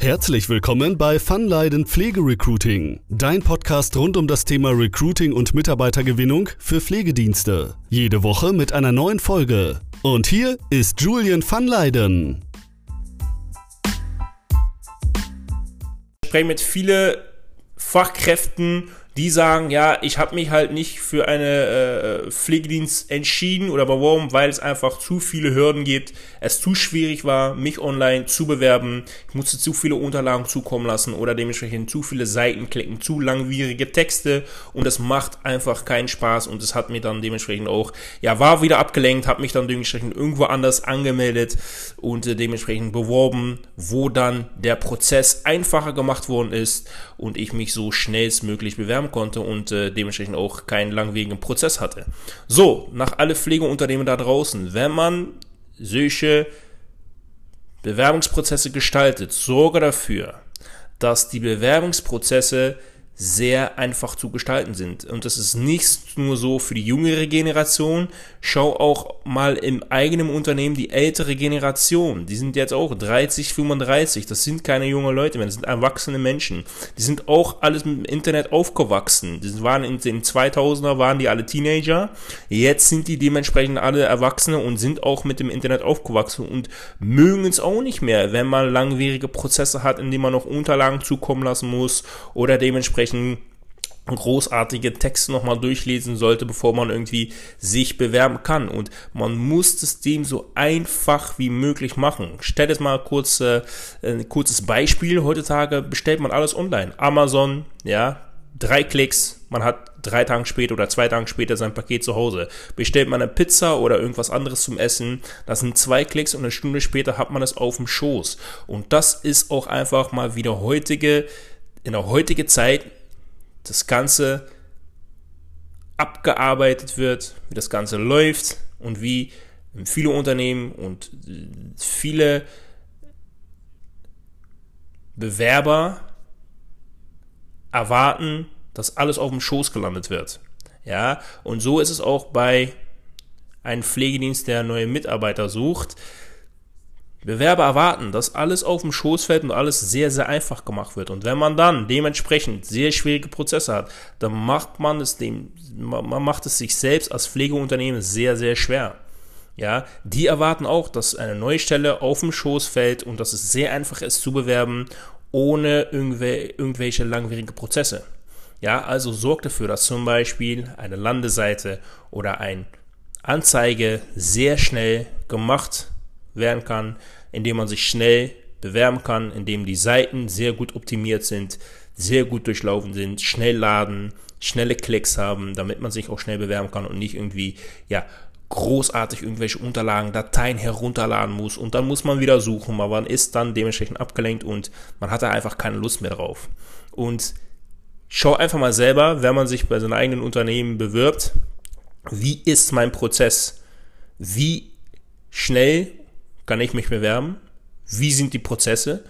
Herzlich willkommen bei Funleiden Pflegerecruiting, dein Podcast rund um das Thema Recruiting und Mitarbeitergewinnung für Pflegedienste. Jede Woche mit einer neuen Folge. Und hier ist Julian Funleiden. Ich spreche mit vielen Fachkräften die sagen, ja, ich habe mich halt nicht für einen äh, Pflegedienst entschieden oder warum, weil es einfach zu viele Hürden gibt, es zu schwierig war, mich online zu bewerben, ich musste zu viele Unterlagen zukommen lassen oder dementsprechend zu viele Seiten klicken, zu langwierige Texte und es macht einfach keinen Spaß und es hat mir dann dementsprechend auch, ja, war wieder abgelenkt, habe mich dann dementsprechend irgendwo anders angemeldet und äh, dementsprechend beworben, wo dann der Prozess einfacher gemacht worden ist und ich mich so schnellstmöglich bewerben konnte und äh, dementsprechend auch keinen langwierigen Prozess hatte. So, nach alle Pflegeunternehmen da draußen, wenn man solche Bewerbungsprozesse gestaltet, sorge dafür, dass die Bewerbungsprozesse sehr einfach zu gestalten sind. Und das ist nicht nur so für die jüngere Generation. Schau auch mal im eigenen Unternehmen die ältere Generation. Die sind jetzt auch 30, 35. Das sind keine junge Leute mehr. Das sind erwachsene Menschen. Die sind auch alles mit dem Internet aufgewachsen. Die waren in den 2000er waren die alle Teenager. Jetzt sind die dementsprechend alle Erwachsene und sind auch mit dem Internet aufgewachsen und mögen es auch nicht mehr, wenn man langwierige Prozesse hat, in denen man noch Unterlagen zukommen lassen muss oder dementsprechend irgendwelchen großartige Texte nochmal durchlesen sollte, bevor man irgendwie sich bewerben kann. Und man muss das dem so einfach wie möglich machen. Stellt es mal kurz äh, ein kurzes Beispiel. Heutzutage bestellt man alles online. Amazon, ja, drei Klicks, man hat drei Tage später oder zwei Tage später sein Paket zu Hause. Bestellt man eine Pizza oder irgendwas anderes zum Essen, das sind zwei Klicks und eine Stunde später hat man es auf dem Schoß. Und das ist auch einfach mal wieder heutige, in der heutigen Zeit das Ganze abgearbeitet wird, wie das Ganze läuft und wie viele Unternehmen und viele Bewerber erwarten, dass alles auf dem Schoß gelandet wird. Ja, und so ist es auch bei einem Pflegedienst, der neue Mitarbeiter sucht. Bewerber erwarten, dass alles auf dem Schoß fällt und alles sehr, sehr einfach gemacht wird. Und wenn man dann dementsprechend sehr schwierige Prozesse hat, dann macht man es dem, man macht es sich selbst als Pflegeunternehmen sehr, sehr schwer. Ja, die erwarten auch, dass eine neue Stelle auf dem Schoß fällt und dass es sehr einfach ist zu bewerben, ohne irgendwelche langwierige Prozesse. Ja, also sorgt dafür, dass zum Beispiel eine Landeseite oder ein Anzeige sehr schnell gemacht werden kann, indem man sich schnell bewerben kann, indem die Seiten sehr gut optimiert sind, sehr gut durchlaufen sind, schnell laden, schnelle Klicks haben, damit man sich auch schnell bewerben kann und nicht irgendwie, ja, großartig irgendwelche Unterlagen, Dateien herunterladen muss und dann muss man wieder suchen, man ist dann dementsprechend abgelenkt und man hat da einfach keine Lust mehr drauf. Und schau einfach mal selber, wenn man sich bei seinem eigenen Unternehmen bewirbt, wie ist mein Prozess? Wie schnell kann ich mich bewerben? Wie sind die Prozesse?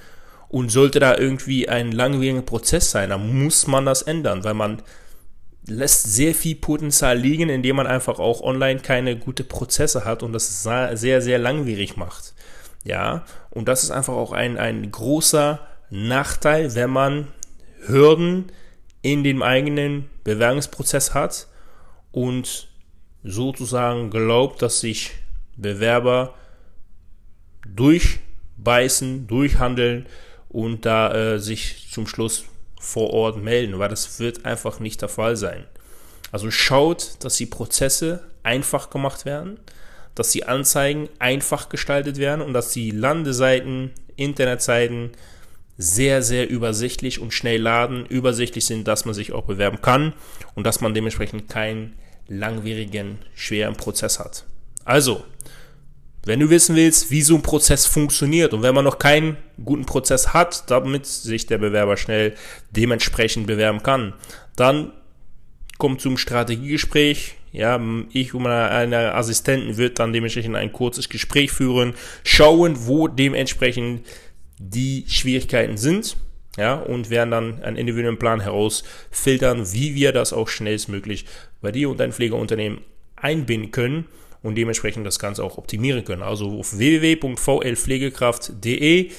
Und sollte da irgendwie ein langwieriger Prozess sein, dann muss man das ändern, weil man lässt sehr viel Potenzial liegen, indem man einfach auch online keine gute Prozesse hat und das sehr, sehr langwierig macht. Ja, und das ist einfach auch ein, ein großer Nachteil, wenn man Hürden in dem eigenen Bewerbungsprozess hat und sozusagen glaubt, dass sich Bewerber durchbeißen, durchhandeln und da äh, sich zum Schluss vor Ort melden, weil das wird einfach nicht der Fall sein. Also schaut, dass die Prozesse einfach gemacht werden, dass die Anzeigen einfach gestaltet werden und dass die Landeseiten, Internetseiten sehr, sehr übersichtlich und schnell laden, übersichtlich sind, dass man sich auch bewerben kann und dass man dementsprechend keinen langwierigen, schweren Prozess hat. Also, wenn du wissen willst, wie so ein Prozess funktioniert und wenn man noch keinen guten Prozess hat, damit sich der Bewerber schnell dementsprechend bewerben kann, dann kommt zum Strategiegespräch. Ja, ich und meine Assistenten wird dann dementsprechend ein kurzes Gespräch führen, schauen, wo dementsprechend die Schwierigkeiten sind. Ja, und werden dann einen individuellen Plan herausfiltern, wie wir das auch schnellstmöglich bei dir und dein Pflegeunternehmen einbinden können und dementsprechend das Ganze auch optimieren können. Also auf www.vlpflegekraft.de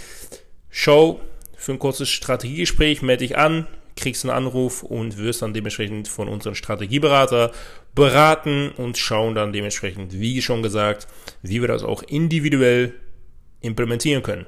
schau für ein kurzes Strategiegespräch, melde dich an, kriegst einen Anruf und wirst dann dementsprechend von unserem Strategieberater beraten und schauen dann dementsprechend, wie schon gesagt, wie wir das auch individuell implementieren können.